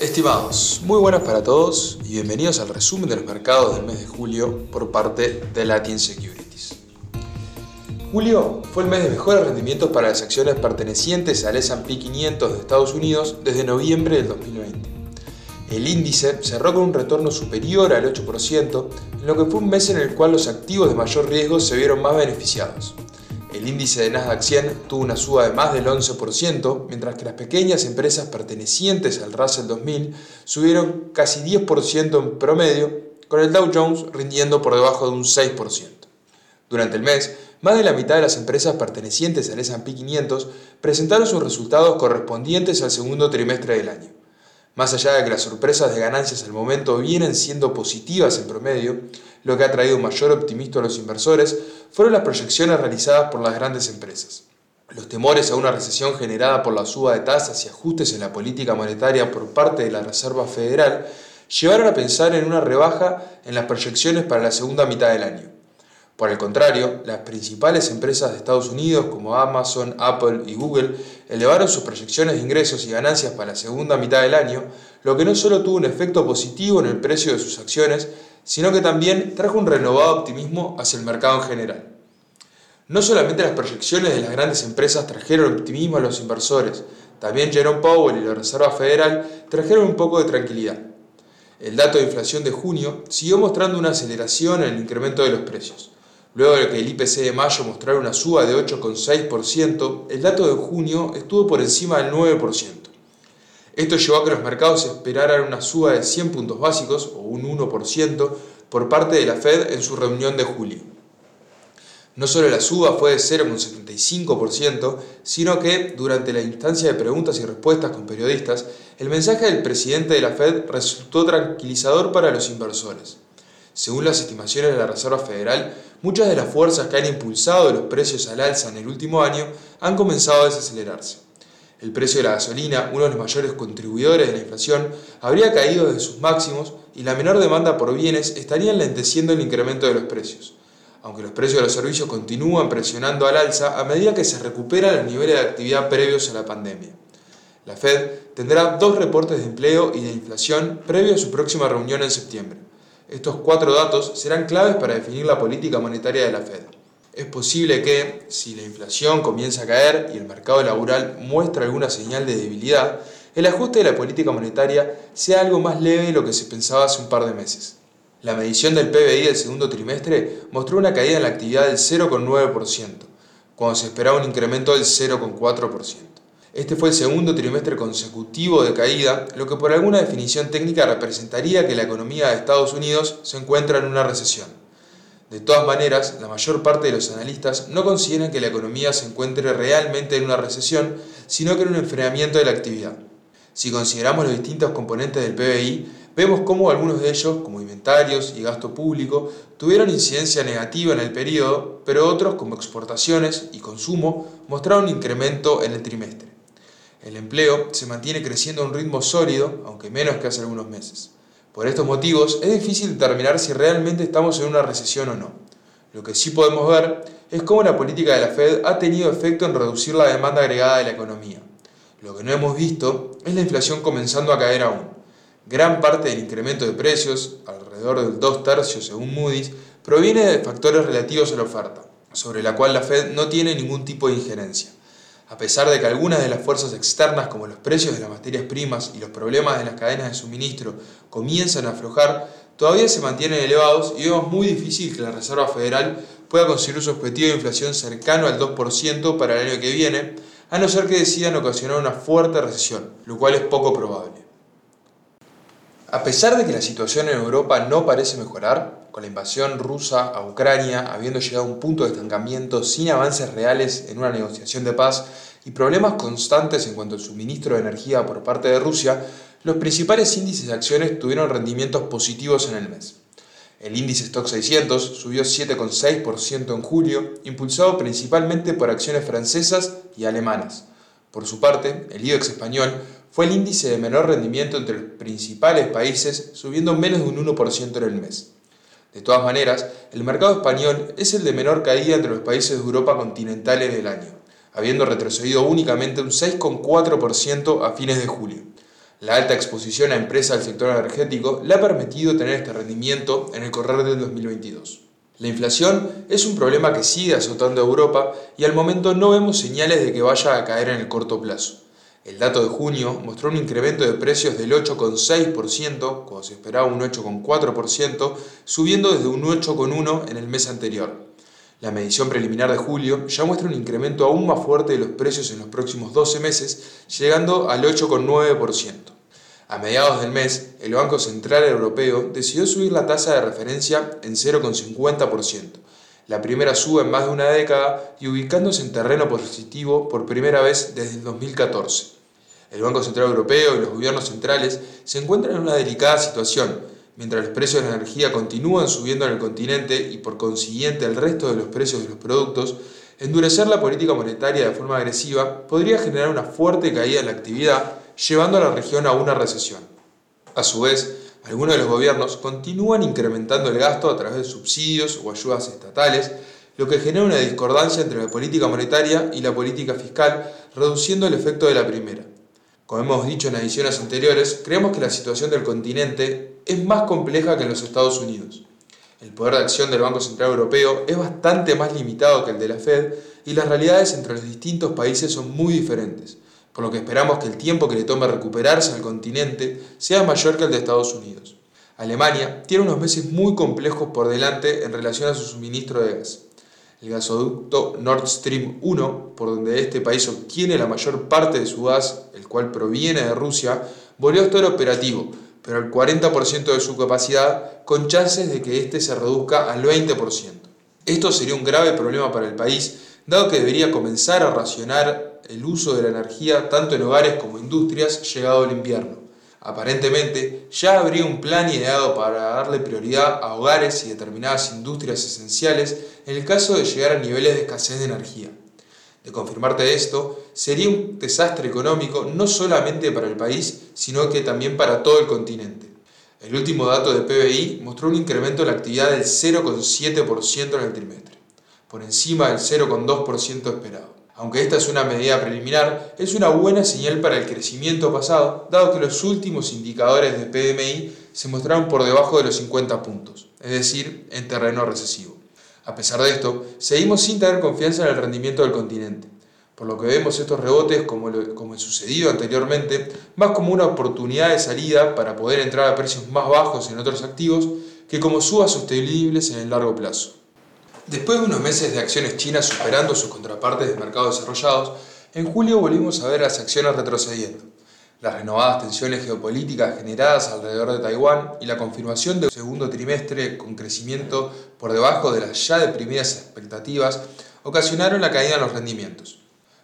Estimados, muy buenas para todos y bienvenidos al resumen de los mercados del mes de julio por parte de Latin Securities. Julio fue el mes de mejores rendimientos para las acciones pertenecientes al S&P 500 de Estados Unidos desde noviembre del 2020. El índice cerró con un retorno superior al 8%, en lo que fue un mes en el cual los activos de mayor riesgo se vieron más beneficiados. El índice de Nasdaq 100 tuvo una suba de más del 11%, mientras que las pequeñas empresas pertenecientes al Russell 2000 subieron casi 10% en promedio, con el Dow Jones rindiendo por debajo de un 6%. Durante el mes, más de la mitad de las empresas pertenecientes al S&P 500 presentaron sus resultados correspondientes al segundo trimestre del año. Más allá de que las sorpresas de ganancias al momento vienen siendo positivas en promedio, lo que ha traído mayor optimismo a los inversores fueron las proyecciones realizadas por las grandes empresas. Los temores a una recesión generada por la suba de tasas y ajustes en la política monetaria por parte de la Reserva Federal llevaron a pensar en una rebaja en las proyecciones para la segunda mitad del año. Por el contrario, las principales empresas de Estados Unidos como Amazon, Apple y Google elevaron sus proyecciones de ingresos y ganancias para la segunda mitad del año, lo que no solo tuvo un efecto positivo en el precio de sus acciones, sino que también trajo un renovado optimismo hacia el mercado en general. No solamente las proyecciones de las grandes empresas trajeron optimismo a los inversores, también Jerome Powell y la Reserva Federal trajeron un poco de tranquilidad. El dato de inflación de junio siguió mostrando una aceleración en el incremento de los precios. Luego de que el IPC de mayo mostrara una suba de 8,6%, el dato de junio estuvo por encima del 9%. Esto llevó a que los mercados esperaran una suba de 100 puntos básicos, o un 1%, por parte de la Fed en su reunión de julio. No solo la suba fue de 0,75%, sino que durante la instancia de preguntas y respuestas con periodistas, el mensaje del presidente de la Fed resultó tranquilizador para los inversores. Según las estimaciones de la Reserva Federal, muchas de las fuerzas que han impulsado los precios al alza en el último año han comenzado a desacelerarse. El precio de la gasolina, uno de los mayores contribuidores de la inflación, habría caído desde sus máximos y la menor demanda por bienes estaría enlenteciendo el incremento de los precios. Aunque los precios de los servicios continúan presionando al alza a medida que se recuperan los niveles de actividad previos a la pandemia. La Fed tendrá dos reportes de empleo y de inflación previo a su próxima reunión en septiembre. Estos cuatro datos serán claves para definir la política monetaria de la Fed. Es posible que, si la inflación comienza a caer y el mercado laboral muestra alguna señal de debilidad, el ajuste de la política monetaria sea algo más leve de lo que se pensaba hace un par de meses. La medición del PBI del segundo trimestre mostró una caída en la actividad del 0,9%, cuando se esperaba un incremento del 0,4%. Este fue el segundo trimestre consecutivo de caída, lo que por alguna definición técnica representaría que la economía de Estados Unidos se encuentra en una recesión. De todas maneras, la mayor parte de los analistas no consideran que la economía se encuentre realmente en una recesión, sino que en un enfriamiento de la actividad. Si consideramos los distintos componentes del PBI, vemos cómo algunos de ellos, como inventarios y gasto público, tuvieron incidencia negativa en el periodo, pero otros, como exportaciones y consumo, mostraron incremento en el trimestre. El empleo se mantiene creciendo a un ritmo sólido, aunque menos que hace algunos meses. Por estos motivos es difícil determinar si realmente estamos en una recesión o no. Lo que sí podemos ver es cómo la política de la Fed ha tenido efecto en reducir la demanda agregada de la economía. Lo que no hemos visto es la inflación comenzando a caer aún. Gran parte del incremento de precios, alrededor del 2 tercios según Moody's, proviene de factores relativos a la oferta, sobre la cual la Fed no tiene ningún tipo de injerencia. A pesar de que algunas de las fuerzas externas como los precios de las materias primas y los problemas de las cadenas de suministro comienzan a aflojar, todavía se mantienen elevados y vemos muy difícil que la Reserva Federal pueda conseguir su objetivo de inflación cercano al 2% para el año que viene, a no ser que decidan ocasionar una fuerte recesión, lo cual es poco probable. A pesar de que la situación en Europa no parece mejorar, con la invasión rusa a Ucrania habiendo llegado a un punto de estancamiento sin avances reales en una negociación de paz y problemas constantes en cuanto al suministro de energía por parte de Rusia, los principales índices de acciones tuvieron rendimientos positivos en el mes. El índice Stock 600 subió 7,6% en julio, impulsado principalmente por acciones francesas y alemanas. Por su parte, el IBEX español fue el índice de menor rendimiento entre los principales países, subiendo menos de un 1% en el mes. De todas maneras, el mercado español es el de menor caída entre los países de Europa continental en el año, habiendo retrocedido únicamente un 6,4% a fines de julio. La alta exposición a empresas del sector energético le ha permitido tener este rendimiento en el correr del 2022. La inflación es un problema que sigue azotando a Europa y al momento no vemos señales de que vaya a caer en el corto plazo. El dato de junio mostró un incremento de precios del 8,6%, cuando se esperaba un 8,4%, subiendo desde un 8,1% en el mes anterior. La medición preliminar de julio ya muestra un incremento aún más fuerte de los precios en los próximos 12 meses, llegando al 8,9%. A mediados del mes, el Banco Central Europeo decidió subir la tasa de referencia en 0,50%, la primera suba en más de una década y ubicándose en terreno positivo por primera vez desde el 2014. El Banco Central Europeo y los gobiernos centrales se encuentran en una delicada situación, mientras los precios de la energía continúan subiendo en el continente y por consiguiente el resto de los precios de los productos, endurecer la política monetaria de forma agresiva podría generar una fuerte caída en la actividad, llevando a la región a una recesión. A su vez, algunos de los gobiernos continúan incrementando el gasto a través de subsidios o ayudas estatales, lo que genera una discordancia entre la política monetaria y la política fiscal, reduciendo el efecto de la primera. Como hemos dicho en ediciones anteriores, creemos que la situación del continente es más compleja que en los Estados Unidos. El poder de acción del Banco Central Europeo es bastante más limitado que el de la Fed y las realidades entre los distintos países son muy diferentes por lo que esperamos que el tiempo que le tome recuperarse al continente sea mayor que el de Estados Unidos. Alemania tiene unos meses muy complejos por delante en relación a su suministro de gas. El gasoducto Nord Stream 1, por donde este país obtiene la mayor parte de su gas, el cual proviene de Rusia, volvió a estar operativo, pero al 40% de su capacidad, con chances de que éste se reduzca al 20%. Esto sería un grave problema para el país, dado que debería comenzar a racionar el uso de la energía tanto en hogares como industrias llegado el invierno. Aparentemente, ya habría un plan ideado para darle prioridad a hogares y determinadas industrias esenciales en el caso de llegar a niveles de escasez de energía. De confirmarte esto, sería un desastre económico no solamente para el país, sino que también para todo el continente. El último dato de PBI mostró un incremento en la actividad del 0,7% en el trimestre, por encima del 0,2% esperado. Aunque esta es una medida preliminar, es una buena señal para el crecimiento pasado, dado que los últimos indicadores de PMI se mostraron por debajo de los 50 puntos, es decir, en terreno recesivo. A pesar de esto, seguimos sin tener confianza en el rendimiento del continente, por lo que vemos estos rebotes, como, como sucedido anteriormente, más como una oportunidad de salida para poder entrar a precios más bajos en otros activos que como subas sostenibles en el largo plazo. Después de unos meses de acciones chinas superando sus contrapartes de mercados desarrollados, en julio volvimos a ver las acciones retrocediendo. Las renovadas tensiones geopolíticas generadas alrededor de Taiwán y la confirmación del segundo trimestre con crecimiento por debajo de las ya deprimidas expectativas ocasionaron la caída en los rendimientos.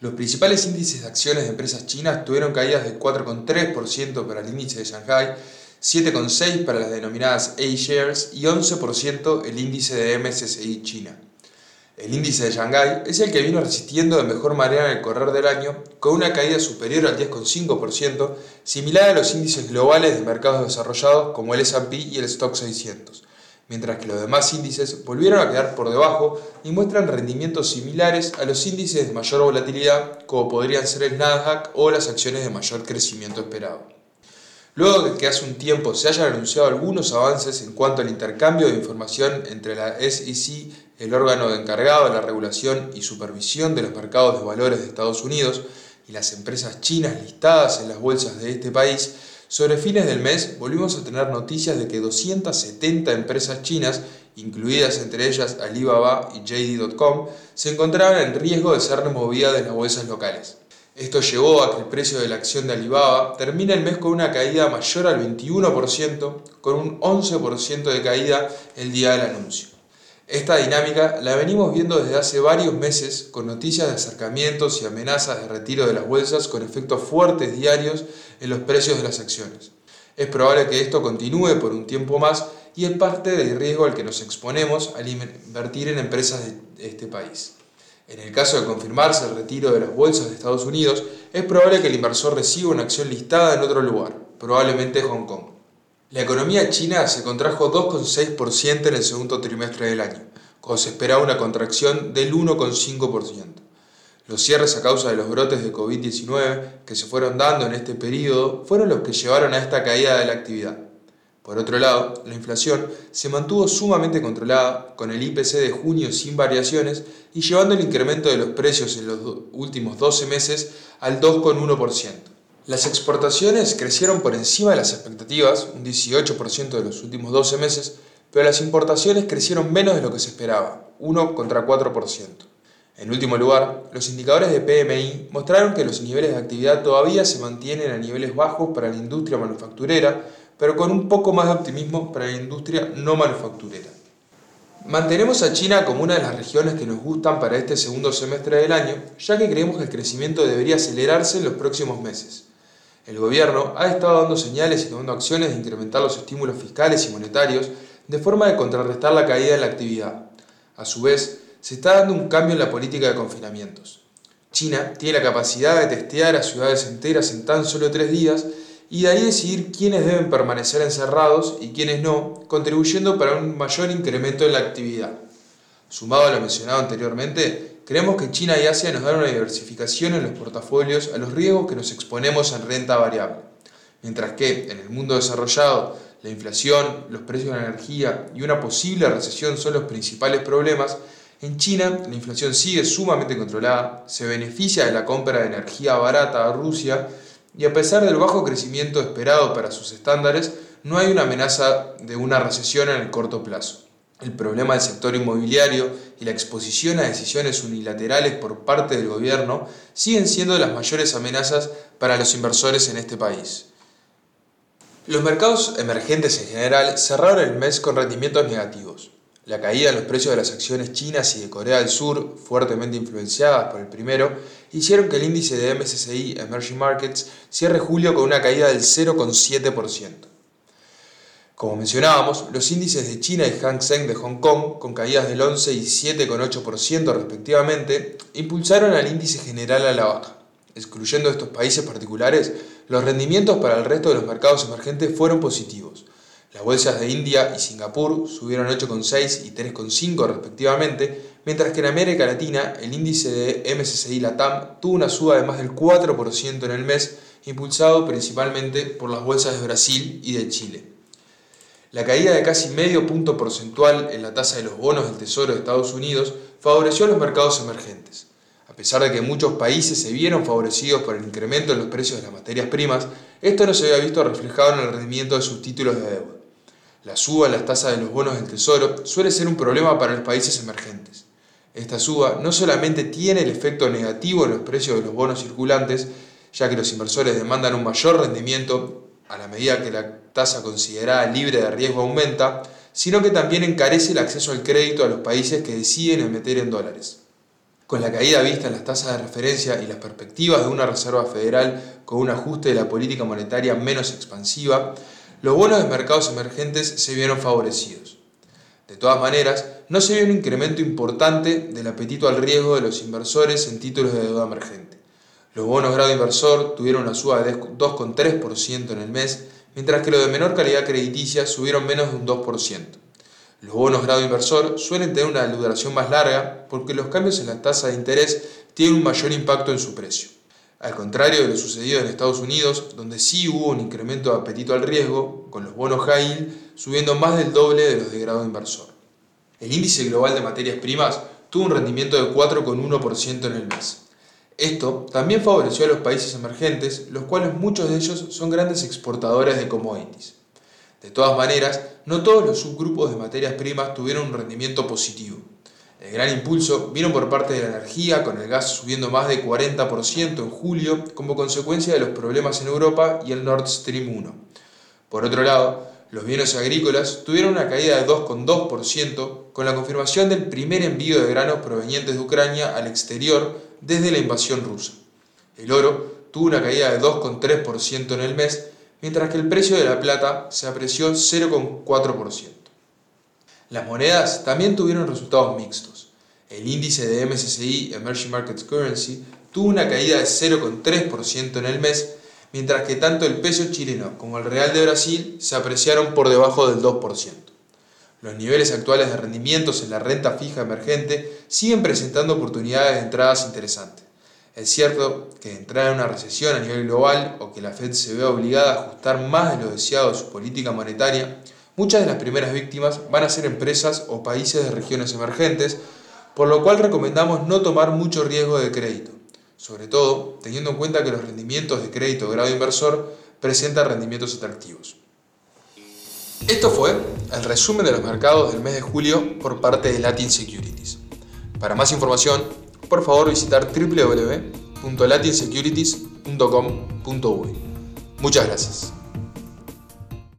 Los principales índices de acciones de empresas chinas tuvieron caídas de 4,3% para el índice de Shanghai 7,6% para las denominadas A-Shares y 11% el índice de MSCI China. El índice de Shanghai es el que vino resistiendo de mejor manera en el correr del año, con una caída superior al 10,5%, similar a los índices globales de mercados desarrollados como el SP y el Stock 600, mientras que los demás índices volvieron a quedar por debajo y muestran rendimientos similares a los índices de mayor volatilidad, como podrían ser el Nasdaq o las acciones de mayor crecimiento esperado. Luego de que hace un tiempo se hayan anunciado algunos avances en cuanto al intercambio de información entre la SEC, el órgano encargado de la regulación y supervisión de los mercados de valores de Estados Unidos, y las empresas chinas listadas en las bolsas de este país, sobre fines del mes volvimos a tener noticias de que 270 empresas chinas, incluidas entre ellas Alibaba y JD.com, se encontraban en riesgo de ser removidas de las bolsas locales. Esto llevó a que el precio de la acción de Alibaba termine el mes con una caída mayor al 21%, con un 11% de caída el día del anuncio. Esta dinámica la venimos viendo desde hace varios meses con noticias de acercamientos y amenazas de retiro de las bolsas con efectos fuertes diarios en los precios de las acciones. Es probable que esto continúe por un tiempo más y es parte del riesgo al que nos exponemos al invertir en empresas de este país. En el caso de confirmarse el retiro de las bolsas de Estados Unidos, es probable que el inversor reciba una acción listada en otro lugar, probablemente Hong Kong. La economía china se contrajo 2,6% en el segundo trimestre del año, cuando se esperaba una contracción del 1,5%. Los cierres a causa de los brotes de COVID-19 que se fueron dando en este periodo fueron los que llevaron a esta caída de la actividad. Por otro lado, la inflación se mantuvo sumamente controlada, con el IPC de junio sin variaciones y llevando el incremento de los precios en los últimos 12 meses al 2,1%. Las exportaciones crecieron por encima de las expectativas, un 18% de los últimos 12 meses, pero las importaciones crecieron menos de lo que se esperaba, 1 contra 4%. En último lugar, los indicadores de PMI mostraron que los niveles de actividad todavía se mantienen a niveles bajos para la industria manufacturera, pero con un poco más de optimismo para la industria no manufacturera. Mantenemos a China como una de las regiones que nos gustan para este segundo semestre del año, ya que creemos que el crecimiento debería acelerarse en los próximos meses. El gobierno ha estado dando señales y tomando acciones de incrementar los estímulos fiscales y monetarios de forma de contrarrestar la caída de la actividad. A su vez, se está dando un cambio en la política de confinamientos. China tiene la capacidad de testear a ciudades enteras en tan solo tres días y de ahí decidir quiénes deben permanecer encerrados y quiénes no, contribuyendo para un mayor incremento en la actividad. Sumado a lo mencionado anteriormente, creemos que China y Asia nos dan una diversificación en los portafolios a los riesgos que nos exponemos en renta variable, mientras que en el mundo desarrollado la inflación, los precios de la energía y una posible recesión son los principales problemas, en China, la inflación sigue sumamente controlada, se beneficia de la compra de energía barata a Rusia y a pesar del bajo crecimiento esperado para sus estándares, no hay una amenaza de una recesión en el corto plazo. El problema del sector inmobiliario y la exposición a decisiones unilaterales por parte del gobierno siguen siendo las mayores amenazas para los inversores en este país. Los mercados emergentes en general cerraron el mes con rendimientos negativos. La caída en los precios de las acciones chinas y de Corea del Sur, fuertemente influenciadas por el primero, hicieron que el índice de MSCI Emerging Markets cierre julio con una caída del 0,7%. Como mencionábamos, los índices de China y Hang Seng de Hong Kong, con caídas del 11 y 7,8% respectivamente, impulsaron al índice general a la baja. Excluyendo estos países particulares, los rendimientos para el resto de los mercados emergentes fueron positivos, las bolsas de India y Singapur subieron 8,6 y 3,5 respectivamente, mientras que en América Latina el índice de MSCI Latam tuvo una suba de más del 4% en el mes, impulsado principalmente por las bolsas de Brasil y de Chile. La caída de casi medio punto porcentual en la tasa de los bonos del Tesoro de Estados Unidos favoreció a los mercados emergentes. A pesar de que muchos países se vieron favorecidos por el incremento en los precios de las materias primas, esto no se había visto reflejado en el rendimiento de sus títulos de deuda. La suba en las tasas de los bonos del Tesoro suele ser un problema para los países emergentes. Esta suba no solamente tiene el efecto negativo en los precios de los bonos circulantes, ya que los inversores demandan un mayor rendimiento a la medida que la tasa considerada libre de riesgo aumenta, sino que también encarece el acceso al crédito a los países que deciden emitir en dólares. Con la caída vista en las tasas de referencia y las perspectivas de una Reserva Federal con un ajuste de la política monetaria menos expansiva, los bonos de mercados emergentes se vieron favorecidos. De todas maneras, no se vio un incremento importante del apetito al riesgo de los inversores en títulos de deuda emergente. Los bonos grado inversor tuvieron una suba de 2,3% en el mes, mientras que los de menor calidad crediticia subieron menos de un 2%. Los bonos grado inversor suelen tener una duración más larga porque los cambios en la tasa de interés tienen un mayor impacto en su precio. Al contrario de lo sucedido en Estados Unidos, donde sí hubo un incremento de apetito al riesgo, con los bonos high subiendo más del doble de los de grado inversor. El índice global de materias primas tuvo un rendimiento de 4,1% en el mes. Esto también favoreció a los países emergentes, los cuales muchos de ellos son grandes exportadores de commodities. De todas maneras, no todos los subgrupos de materias primas tuvieron un rendimiento positivo. El gran impulso vino por parte de la energía, con el gas subiendo más de 40% en julio como consecuencia de los problemas en Europa y el Nord Stream 1. Por otro lado, los bienes agrícolas tuvieron una caída de 2,2% con la confirmación del primer envío de granos provenientes de Ucrania al exterior desde la invasión rusa. El oro tuvo una caída de 2,3% en el mes, mientras que el precio de la plata se apreció 0,4%. Las monedas también tuvieron resultados mixtos. El índice de MSCI Emerging Markets Currency tuvo una caída de 0,3% en el mes, mientras que tanto el peso chileno como el real de Brasil se apreciaron por debajo del 2%. Los niveles actuales de rendimientos en la renta fija emergente siguen presentando oportunidades de entradas interesantes. Es cierto que entrar en una recesión a nivel global o que la Fed se vea obligada a ajustar más de lo deseado su política monetaria, muchas de las primeras víctimas van a ser empresas o países de regiones emergentes, por lo cual recomendamos no tomar mucho riesgo de crédito, sobre todo teniendo en cuenta que los rendimientos de crédito de grado inversor presentan rendimientos atractivos. Esto fue el resumen de los mercados del mes de julio por parte de Latin Securities. Para más información, por favor visitar www.latinsecurities.com.uy. Muchas gracias.